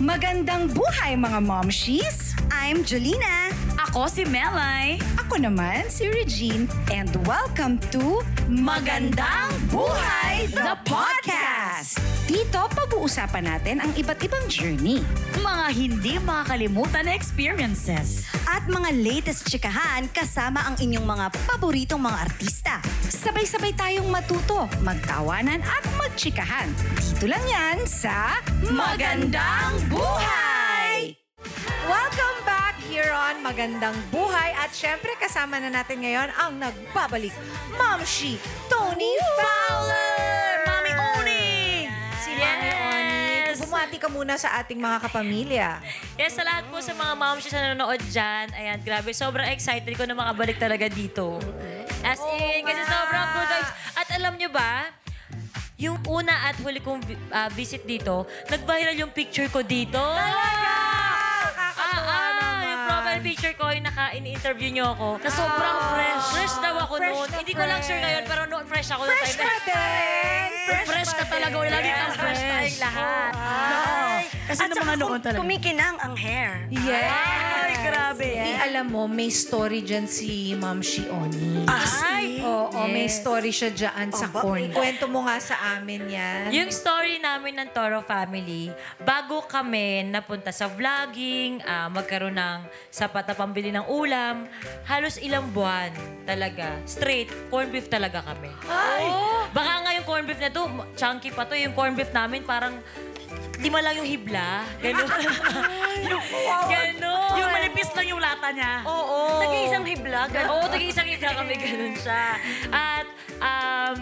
Magandang buhay mga momshies! I'm Jolina. Ako si Melay. Ako naman si Regine and welcome to Magandang Buhay the Podcast! Dito pag-uusapan natin ang iba't ibang journey. Mga hindi makakalimutan na experiences. At mga latest chikahan kasama ang inyong mga paboritong mga artista. Sabay-sabay tayong matuto, magtawanan at magchikahan. Dito lang yan sa Magandang Buhay! Welcome back here on Magandang Buhay. At syempre, kasama na natin ngayon ang nagbabalik, Momshi Tony Fowler! Bumati ka muna sa ating mga kapamilya. Yes, sa lahat po sa mga moms na nanonood dyan, ayan, grabe, sobrang excited ko na makabalik talaga dito. As in, kasi sobrang good vibes. At alam nyo ba, yung una at huli kong vi- ah, visit dito, nag-viral yung picture ko dito. Nakakatuwa Ah, ah, yung profile picture ko, yung naka-in-interview nyo ako. Na sobrang fresh. Fresh daw ako Fresh noon. na Hindi ko lang sure fresh. ngayon, pero noon fresh ako. Fresh noong time ka din! Fresh ka pa talaga. din. Lagi kang Fresh fresh. tayong lahat. Ay. Kasi nung mga noon talaga. Kumikinang ang hair. Yes! Ay, grabe. Di alam mo, may story dyan si Ma'am Shioni. Ay! Oo, may story siya dyan sa Aba, corner. Kwento mo nga sa amin yan. Yung story namin ng Toro Family, bago kami napunta sa vlogging, ah, magkaroon ng sapat na pambili ng ulam, halos ilang buwan talaga. Straight, corn beef talaga kami. Ay! Baka nga yung corn beef na to, chunky pa to, yung corn beef namin parang lima lang yung hibla. Ganun. Ganun. Yung manipis lang yung lata niya. Oo. Nag-iisang hibla. Oo, tag-iisang hibla kami, ganun siya. At, um,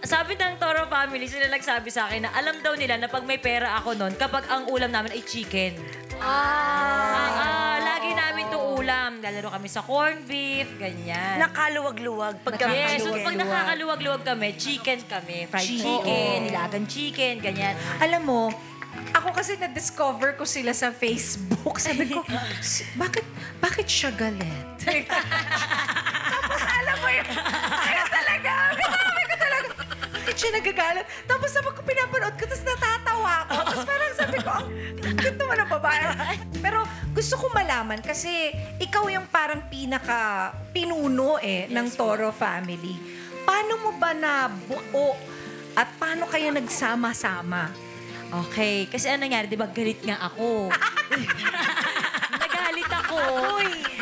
sabi ng Toro family, sila nagsabi sa akin na alam daw nila na pag may pera ako noon, kapag ang ulam namin ay chicken. Ah, ah, lagi namin to ulam. Lalaro kami sa corned beef, ganyan. Nakaluwag-luwag. Pagka Yes, so chicken. pag nakakaluwag-luwag kami, chicken kami. Fried chicken, nilagang chicken, ganyan. Alam mo, ako kasi na-discover ko sila sa Facebook. Sabi ko, "S- bakit, bakit siya galit? Tapos alam mo yun, ano talaga, sabi ko talaga, bakit siya nagagalit? Tapos sabi ko, pinapanood ko, tapos natatawa ako. Tapos parang sabi ko, ang cute naman ang babae. Pero gusto ko malaman kasi ikaw yung parang pinaka pinuno eh ng Toro family. Paano mo ba na buo at paano kayo nagsama-sama? Okay, kasi ano nangyari, di ba galit nga ako. Nagalit ako.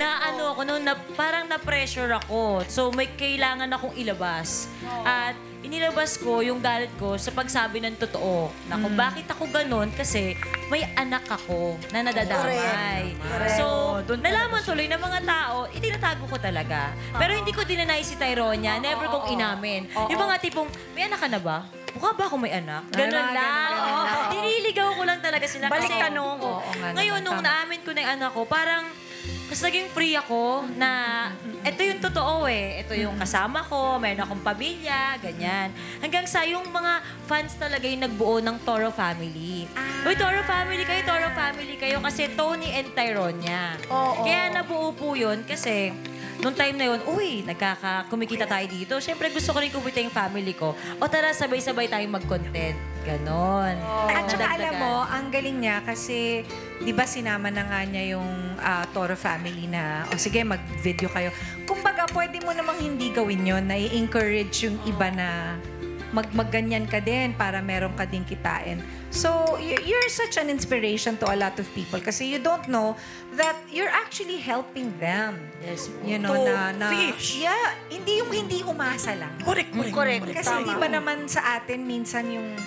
Na ano ako noon, na parang na-pressure ako. So may kailangan akong ilabas. At inilabas ko yung galit ko sa pagsabi ng totoo. Na kung bakit ako ganun, kasi may anak ako na nadadamay. So, nalaman tuloy ng mga tao, itinatago ko talaga. Pero hindi ko dinanay si Tyronia, never kong inamin. Yung mga tipong, may anak ka na ba? Mukha ba ako may anak? Ganun Ah, lang. ganun, ganun. Oo. Diniligaw ko lang talaga sila. Balik kasi, tanong. Oo nga Ngayon, nung tama. naamin ko na yung anak ko, parang mas naging free ako na ito yung totoo eh. Ito yung kasama ko, mayroon akong pamilya, ganyan. Hanggang sa yung mga fans talaga yung nagbuo ng Toro Family. Uy, Toro Family kayo, Toro Family kayo kasi Tony and Tyronia. Kaya nabuo po yun kasi Nung time na yun, uy, nagkaka, kumikita tayo dito. Siyempre, gusto ko rin kumita yung family ko. O tara, sabay-sabay tayong mag-content. Ganon. At saka alam Nadagdagan. mo, ang galing niya kasi, di ba sinama na nga niya yung ah, Toro family na, o sige, mag-video kayo. Kumbaga, pwede mo namang hindi gawin yon na i-encourage yung iba na mag magganyan ka din para meron ka din kitain. So, you're such an inspiration to a lot of people kasi you don't know that you're actually helping them. Yes. You know, To na, na, fish. Yeah, hindi yung hindi umasa lang. Correct, correct. Correct. Kasi di ba naman sa atin minsan yung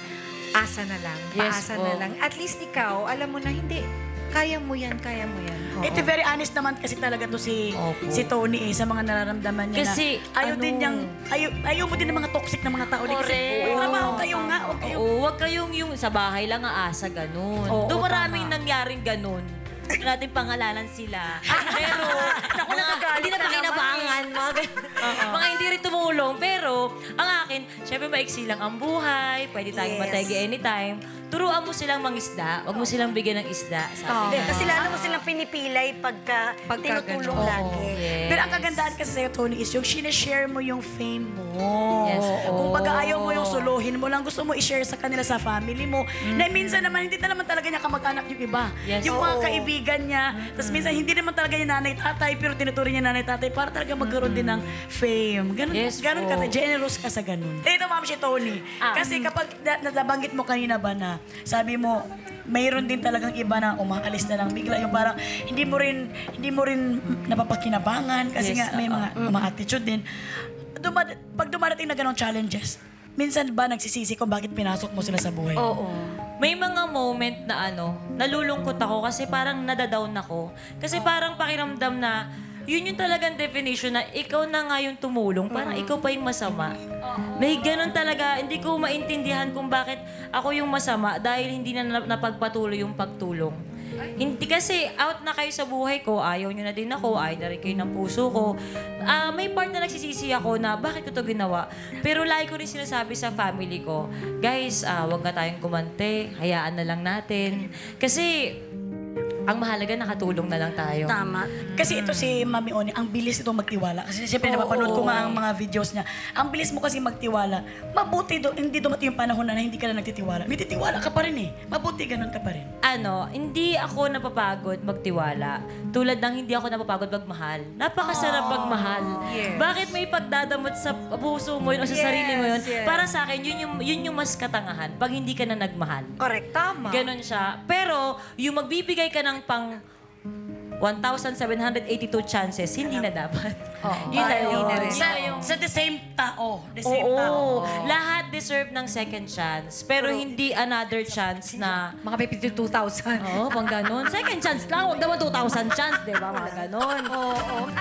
asa na lang, Yes paasa po. na lang. At least ikaw, alam mo na hindi, kaya mo yan, kaya mo yan. Ito very honest naman kasi talaga to si Opo. si Tony eh, sa mga nararamdaman niya Kasi, na ayaw ano- din niyang ayaw, ayaw mo din ng mga toxic na mga tao din kasi Correct. trabaho kayo nga huwag kayo Oo, wag kayong yung sa bahay lang aasa ganun. Oo, Doon maraming tama. nangyaring ganun. Huwag natin pangalanan sila. Pero, Naku, mga hindi na pakinabangan. Mga, gan- mga hindi rin tumulong. Pero, ang akin, syempre maiksi lang ang buhay. Pwede tayong Yes. matagi anytime. Turuan mo silang mangisda. Huwag mo silang bigyan ng isda. Sabi Hindi, niya. kasi lalo mo silang pinipilay pagka, Pagka tinutulong ganun. lagi. Yes. Pero ang kagandaan kasi sa'yo, Tony, is yung sinishare mo yung fame mo. Yes. Kung baga ayaw mo yung suluhin mo lang, gusto mo i-share sa kanila sa family mo. Na minsan naman, hindi na naman talaga niya kamag-anak yung iba. Yes. Yung mga Oo. kaibigan niya. Tapos minsan, hindi naman talaga yung nanay-tatay, pero tinuturing niya nanay-tatay para talaga magkaroon din ng fame. Ganun, Yes ganun po. ka, generous ka sa ganun. Ito, ma'am, si Tony. Ah. Kasi kapag na, nabanggit mo kanina ba na, sabi mo, mayroon din talagang iba na umaalis na lang bigla yung parang hindi mo rin hindi mo rin napapakinabangan kasi Yes, nga may mga mga attitude din. Dumad, pag dumarating na ganong challenges, minsan ba nagsisisi kung bakit pinasok mo sila sa buhay? Oo. May mga moment na ano, nalulungkot ako kasi parang nadadown ako. Kasi parang pakiramdam na yun yung talagang definition na ikaw na nga yung tumulong, parang ikaw pa yung masama. May ganun talaga, hindi ko maintindihan kung bakit ako yung masama dahil hindi na nap- napagpatuloy yung pagtulong. Hindi kasi out na kayo sa buhay ko, ayaw nyo na din ako, ayaw na rin kayo ng puso ko. Ah, may part na nagsisisi ako na bakit ko to ginawa. Pero lagi ko rin sinasabi sa family ko, guys, ah, wag na tayong kumante, hayaan na lang natin. Kasi ang mahalaga nakatulong na lang tayo. Tama. Kasi ito si Mami Oni, ang bilis ito magtiwala. Kasi siyempre napapanood ko nga ang mga videos niya. Ang bilis mo kasi magtiwala. Mabuti do, hindi dumating yung panahon na hindi ka na nagtitiwala. May titiwala ka pa rin eh. Mabuti ganun ka pa rin. ano, hindi ako napapagod magtiwala. Tulad ng hindi ako napapagod magmahal. Napakasarap magmahal. Yes. Bakit may pagdadamot sa puso mo yun o sa Yes, sarili mo yun? yes. Para sa akin, yun yung, yun yung mas katangahan pag hindi ka na nagmahal. Correct. Tama. Ganon siya. Pero, yung magbibigay ka ng pang 1,782 chances, hindi na dapat. Oo. Yun na yun. Sa, sa the same tao. The same Oo. tao. Lahat deserve ng second chance. Pero hindi another chance na Mga may 52,000. Oo, pang ganun. Second chance lang. Huwag naman 2,000 chance, di ba? Mga ganun.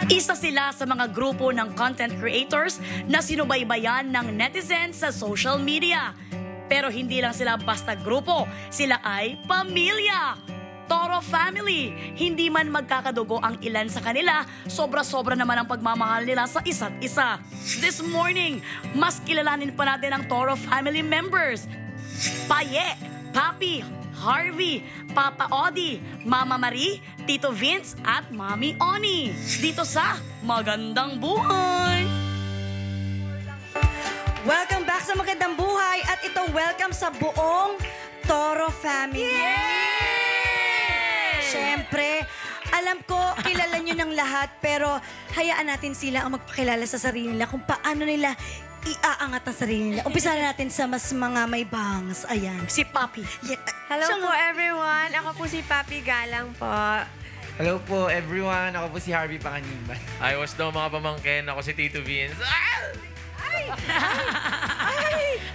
Isa sila sa mga grupo ng content creators na sinubaybayan ng netizens sa social media. Pero hindi lang sila basta grupo, sila ay pamilya. Toro family. Hindi man magkakadugo ang ilan sa kanila, sobra-sobra naman ang pagmamahal nila sa isa't isa. This morning, mas kilalanin pa natin ang Toro family members. Paye, Papi, Harvey, Papa Odi, Mama Marie, Tito Vince at Mami Oni. Dito sa Magandang Buhay! Welcome back sa Magandang Buhay at ito welcome sa buong Toro family. Siyempre, alam ko, kilala nyo ng lahat, pero hayaan natin sila ang magpakilala sa sarili nila kung paano nila iaangat ang sarili nila. Umpisa na natin sa mas mga may bangs. Ayan. Si Papi. Yeah. Hello Siya po nga- everyone. Ako po si Papi Galang po. Hello po everyone, ako po si Harvey Panganiban. Ayos daw mga pamangkin. Ako si Tito Vince. Ah!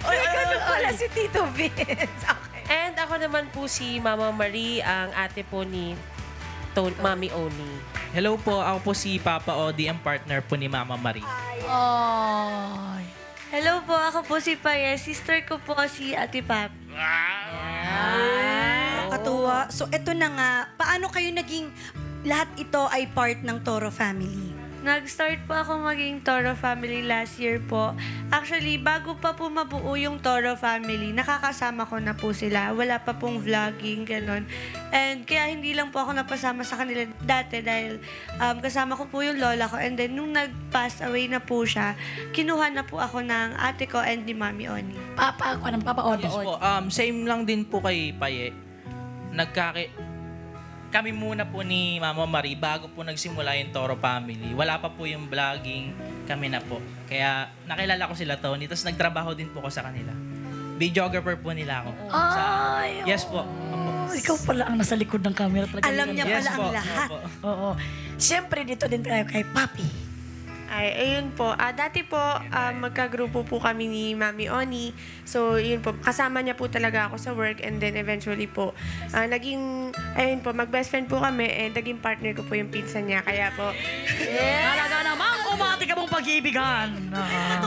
Ay, ganun pala si Tito Vince. Okay. And ako naman po si Mama Marie, ang ate po ni Ton Mami Oni. Hello po, ako po si Papa Odi, ang partner po ni Mama Marie. Ay. Hello po, ako po si Paye. Sister ko po si Ate Pap. Katuwa. So, eto na nga. Paano kayo naging... Lahat ito ay part ng Toro family. Nag-start po ako maging Toro family last year po. Actually, bago pa po mabuo yung Toro family, nakakasama ko na po sila. Wala pa pong vlogging, ganun. And kaya hindi lang po ako napasama sa kanila dati dahil um, kasama ko po yung lola ko. And then, nung nag-pass away na po siya, kinuha na po ako ng ate ko and ni Mami Oni. Papa, ako ng Papa Odi. Yes po, um, same lang din po kay Paye. Nagkaki... Kami muna po ni Mama Marie bago po nagsimula yung Toro Family. Wala pa po yung vlogging, kami na po. Kaya nakilala ko sila Tony, tapos nagtrabaho din po ko sa kanila. Videographer po nila ako. Sa- Ay, yes po. Opo. oh, ikaw pala ang nasa likod ng camera. Talaga Alam niya Yes pala po. ang lahat. Opo. Oo. Siyempre, dito din tayo kay Papi. Ay, ayun po. Ah, dati po, ah, magkagrupo po kami ni Mami Oni. So, yun po. Kasama niya po talaga ako sa work and then eventually po, ah, naging, ayun po, mag-best friend po kami and naging partner ko po yung pinsan niya. Kaya po, Talaga umati ka mong pag-ibigan.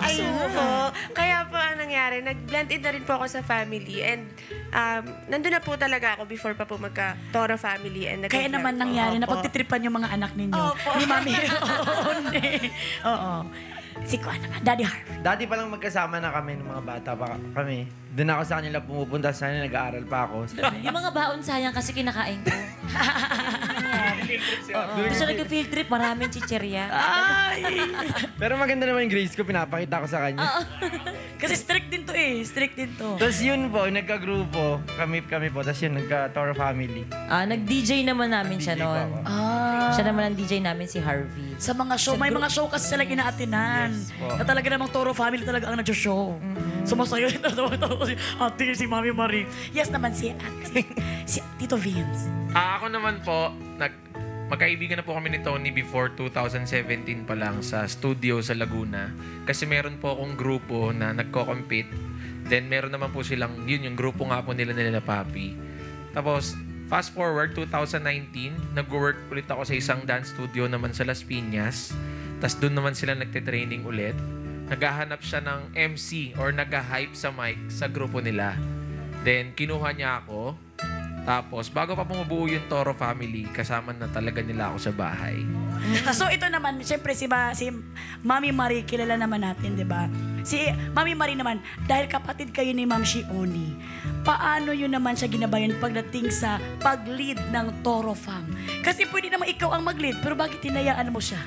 ayun po. Kaya po ang nangyari, nag-blend in na rin po ako sa family and um, nandun na po talaga ako before pa po magka-Toro family. And Kaya naman nangyari na Opo. pagtitripan yung mga anak ninyo. Ni Mami. Oo. ni- Oo. Si Kuya naman, Daddy Harvey. Dati pa lang magkasama na kami ng mga bata pa kami. Doon ako sa kanila pumupunta sa kanila, nag-aaral pa ako. Yung mga baon sayang kasi kinakain ko. Oo. Gusto nag-field trip, maraming chicherya. Ay! Pero maganda naman yung grades ko, pinapakita ko sa kanya. Kasi strict din to eh. Strict din to. Tapos yun po, nagka-grupo, kami, kami po. Tapos yun, nagka-Toro Family. Ah, nag-DJ naman namin siya DJ pa noon. ako. Ah. Siya naman ang DJ namin si Harvey. Sa mga show, may mga show kasi sila inaatinan. Na talaga namang Toro family talaga ang nag-show. Sumasayo ito. si ate, si Mami Marie. Yes naman si ate. si Tito Vince. Ah, ako naman po, nag, magkaibigan na po kami ni Tony before 2017 pa lang sa studio sa Laguna. Kasi meron po akong grupo na nagko-compete. Then meron naman po silang, yun yung grupo nga po nila nila Papi. Tapos, fast forward 2019, nag-work ulit ako sa isang dance studio naman sa Las Piñas. Tapos doon naman sila nagte-training ulit. Naghahanap siya ng MC or nag-hype sa mic sa grupo nila. Then, kinuha niya ako. Tapos, bago pa bumubuo yung Toro family, kasama na talaga nila ako sa bahay. so ito naman, syempre si, Ma, si Mami Marie, kilala naman natin, di ba? Si Mami Marie naman, dahil kapatid kayo ni Ma'am Shioni, paano yun naman siya ginabayan pagdating sa pag-lead ng Toro Fam? Kasi pwede naman ikaw ang mag-lead, pero bakit tinayaan mo siya?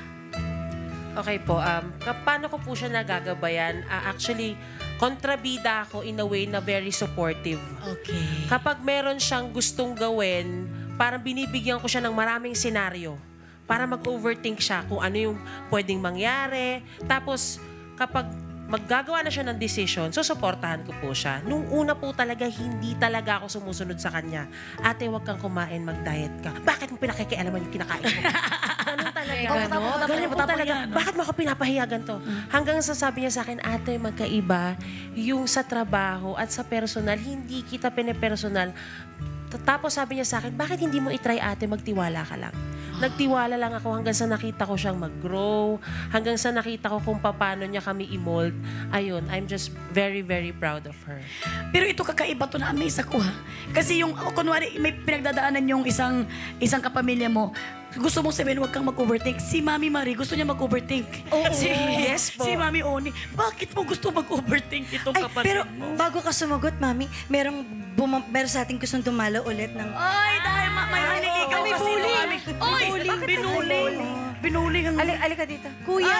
Okay po, um, paano ko po siya nagagabayan? Ah, actually, kontrabida ako in a way na very supportive. Okay. Kapag meron siyang gustong gawin, parang binibigyan ko siya ng maraming senaryo para mag-overthink siya kung ano yung pwedeng mangyari. Tapos, kapag maggagawa na siya ng decision, susuportahan ko po siya. Nung una po talaga, hindi talaga ako sumusunod sa kanya. Ate, wag kang kumain, mag-diet ka. Bakit mo pinakikialaman yung kinakain mo? Ganun talaga. Ganun po talaga. yan. Bakit mo ako pinapahiyagan to? Hanggang sasabi niya sa akin, ate, magkaiba yung sa trabaho at sa personal, hindi kita pinipersonal. T- Tapos sabi niya sa akin, bakit hindi mo itry ate, magtiwala ka lang. Nagtiwala lang ako hanggang sa nakita ko siyang mag-grow, hanggang sa nakita ko kung paano niya kami i-mold. Ayun, I'm just very, very proud of her. Pero ito kakaiba to na amaze ako ha. Kasi yung, oh, kunwari, may pinagdadaanan yung isang isang kapamilya mo, gusto mong sabihin, huwag kang mag-overthink. Si Mami Marie, gusto niya mag-overthink. si, yes po. Si Mami Oni, bakit mo gusto mag-overthink itong Ay, kapatid pero mo? bago ka sumagot, Mami, merong, buma- meron sa ating gustong dumalo ulit ng... Ay, dahil ma- may naniligaw may kasi bully. Oy, Bullying. binuling. Binuling ang... Ali, alika dito. Kuya!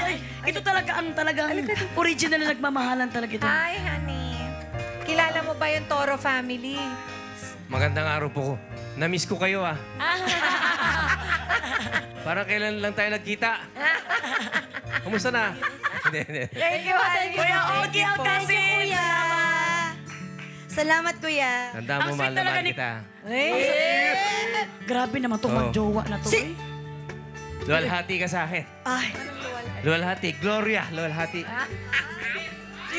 Ay, ito talaga ang talagang original na nagmamahalan talaga ito. Hi, honey. Kilala mo ba yung Toro family? Magandang araw po ko. Na-miss ko kayo ah. Parang kailan lang tayo nagkita. Kumusta na? Hindi, hindi. Thank you, honey. Kuya Ogie ang kasi. Kuya! Salamat, Kuya. Tandaan mo, Ang mahal sweet na talaga mahal ni- kita. Grabe naman to, Oh. magjowa na to. Si... eh. Luwalhati ka sa akin. Ay, Luwalhati. Gloria, luwalhati.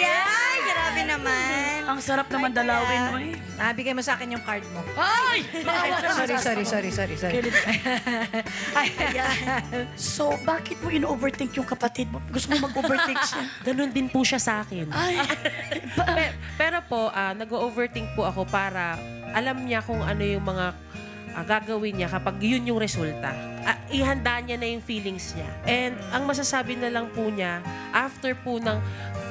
Ay, grabe naman. Ang sarap naman dalawin mo eh. Ah, bigay mo sa akin yung card mo. Ay! Sorry, sorry, sorry, sorry, sorry. So, bakit mo in-overthink yung kapatid mo? Gusto mo mag-overthink siya? Ganun din po siya sa akin. Ay, Pe- pero po, ah, nag-overthink po ako para alam niya kung ano yung mga ah, gagawin niya kapag yun yung resulta. Ah, ihanda niya na yung feelings niya. And ang masasabi na lang po niya, after po ng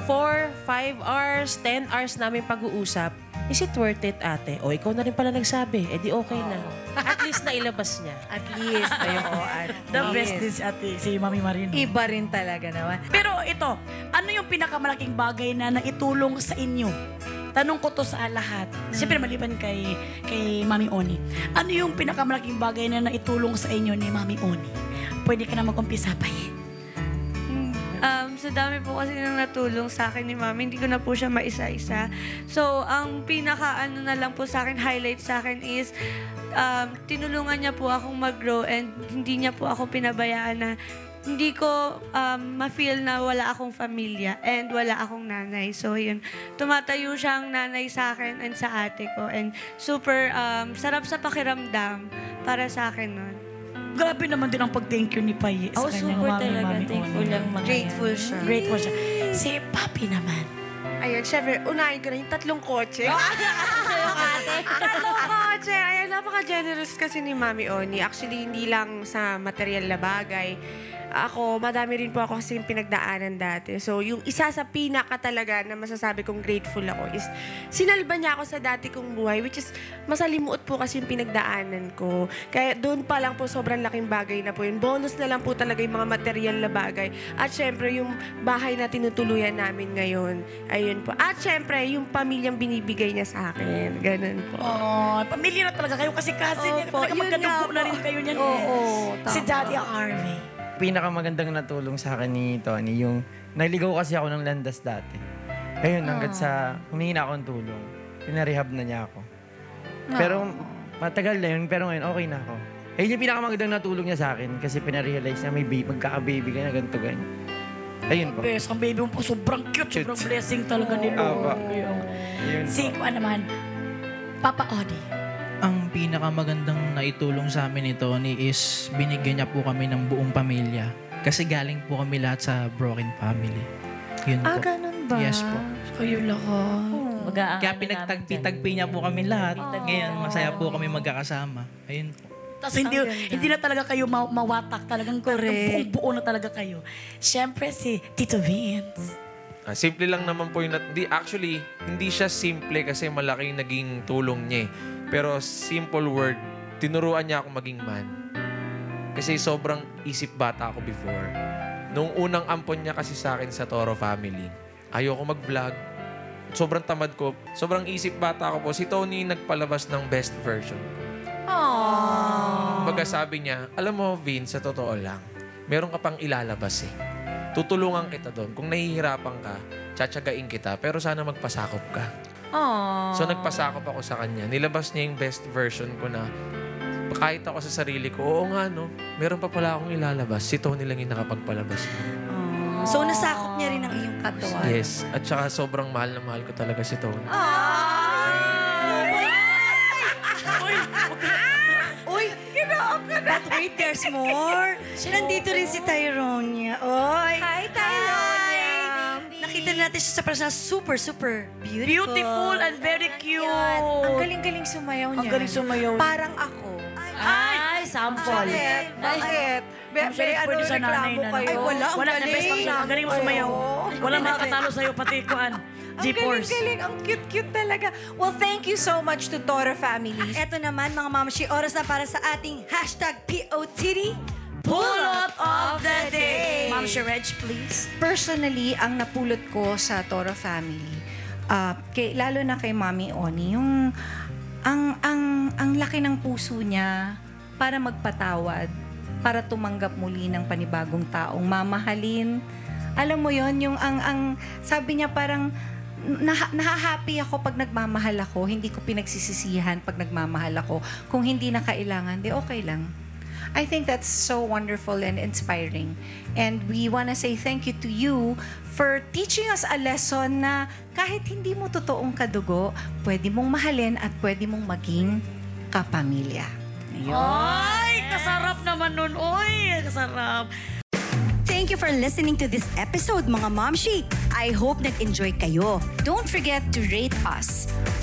4, 5 hours, 10 hours namin pag-uusap, is it worth it, ate? O, ikaw na rin pala nagsabi. Eh, di okay na. At least nailabas niya. At least, ayoko. At the best si ate, si Mami Marino. Iba rin talaga naman. Pero ito, ano yung pinakamalaking bagay na naitulong sa inyo? Tanong ko to sa lahat. Siyempre maliban kay, kay Mami Oni. Ano yung pinakamalaking bagay na naitulong sa inyo ni Mami Oni? Pwede ka na mag-umpisa pa eh. Sa dami po kasi nang natulong sa akin ni Mami, hindi ko na po siya maisa-isa. So, ang pinaka ano na lang po sa akin, highlight sa akin is um, tinulungan niya po akong mag-grow and hindi niya po ako pinabayaan na hindi ko um, ma-feel na wala akong pamilya and wala akong nanay. So, yun. Tumatayo siyang nanay sa akin and sa ate ko. And super um, sarap sa pakiramdam para sa akin nun. Grabe naman din ang pag-thank you ni Paye sa Oh, kanyang super Mami talaga. Mami Thankful lang mga Grateful yan. siya. Grateful siya. Si Papi naman. Ayun, syempre, unahin ko na yung tatlong kotse. tatlong kotse. Ayan, napaka-generous kasi ni Mami Oni. Actually, hindi lang sa material na bagay. ako, madami rin po ako kasi pinagdaanan dati. So, yung isa sa pinaka talaga na masasabi kong grateful ako is sinalba niya ako sa dati kong buhay, which is masalimuot po kasi yung pinagdaanan ko. Kaya doon pa lang po sobrang laking bagay na po yun. Bonus na lang po talaga yung mga material na bagay. At syempre, yung bahay na tinutuluyan namin ngayon. Ayun po. At syempre, yung pamilyang binibigay niya sa akin. Ganun po. Oh, pamilya na talaga kayo kasi cousin niya. Opo, Talaga yun magkadugo nga na po. rin kayo niyan. Oo, eh. Si Daddy Harvey. Pinakamagandang natulong sa akin ni Tony, yung naligaw kasi ako ng landas dati. Ayun, hanggat sa humingi na ako ng tulong, pinarehab na niya ako. Pero matagal na yun, pero ngayon okay na ako. Ayun yung pinakamagandang natulong niya sa akin kasi pinarealize na may baby, magkaka-baby ka na ganito ganyan. Ayun po. Bes, ang baby mo po sobrang cute, sobrang blessing talaga ni. Lord. Yung- Ayun po. Si Kuan naman, Papa Odi. Ang pinakamagandang naitulong sa amin ni Tony is binigyan niya po kami ng buong pamilya. Kasi galing po kami lahat sa broken family. Yun po. ganun ba? Yes po. Kayo lahat. Mag-aangan Kaya na pinagtagpi-tagpi niya po kami lahat. Ngayon, masaya po kami magkakasama. Ayun po. Tapos hindi, hindi na talaga kayo ma- mawatak. Talagang buong buo na talaga kayo. Siyempre si Tito Vince. Ah, simple lang naman po yung... nat- Di, actually, hindi siya simple kasi malaki yung naging tulong niya eh. Pero simple word, tinuruan niya ako maging man. Kasi sobrang isip bata ako before. Nung unang ampon niya kasi sa akin sa Toro family, ayoko mag-vlog. Sobrang tamad ko. Sobrang isip bata ako po. Si Tony nagpalabas ng best version. Baga sabi niya, alam mo, Vince, sa totoo lang, meron ka pang ilalabas eh. Tutulungan kita doon. Kung nahihirapan ka, tsatsagain kita, pero sana magpasakop ka. So nagpasakop ako sa kanya. Nilabas niya yung best version ko na kahit ako sa sarili ko, oo nga no, meron pa pala akong ilalabas. Si Tony lang yung nakapagpalabas. So, nasakop niya rin ang iyong katawan. Yes. At saka sobrang mahal na mahal ko talaga si Tony. Uy, But wait, there's more. Nandito rin si Tyronia. Oy. Hi, Tyronia. Nakita natin siya sa personal. Super, super beautiful. Beautiful and very cute. Ang galing-galing sumayaw niya. Ang galing sumayaw. Parang ako. Ay, sample. Bakit? Bakit? Be, ano pwede sa nanay reklamo na. kayo? Ay, wala. Ang Wala, the best galing. Ma'am Shirley. Ang galing mo sumayaw. Wala makakatalo sa'yo, pati kuan. Ang G-Force. galing-galing. Ang cute-cute talaga. Well, thank you so much to Toro family. Eto naman, mga mamashi, oras na para sa ating hashtag POTD. Pulot of the day. Ma'am Shereg, please. Personally, ang napulot ko sa Toro family, ah, kay, lalo na kay Mami Oni, yung ang, ang, ang laki ng puso niya para magpatawad, para tumanggap muli ng panibagong taong mamahalin. Alam mo yon yung ang, ang sabi niya parang nah, nahahappy ako pag nagmamahal ako, hindi ko pinagsisisihan pag nagmamahal ako. Kung hindi na kailangan, di okay lang. I think that's so wonderful and inspiring. And we want to say thank you to you for teaching us a lesson na kahit hindi mo totoong kadugo, pwede mong mahalin at pwede mong maging kapamilya. Ayun. Ay, kasarap naman nun. Oy, kasarap. Thank you for listening to this episode, mga mamshi. I hope nag-enjoy kayo. Don't forget to rate us.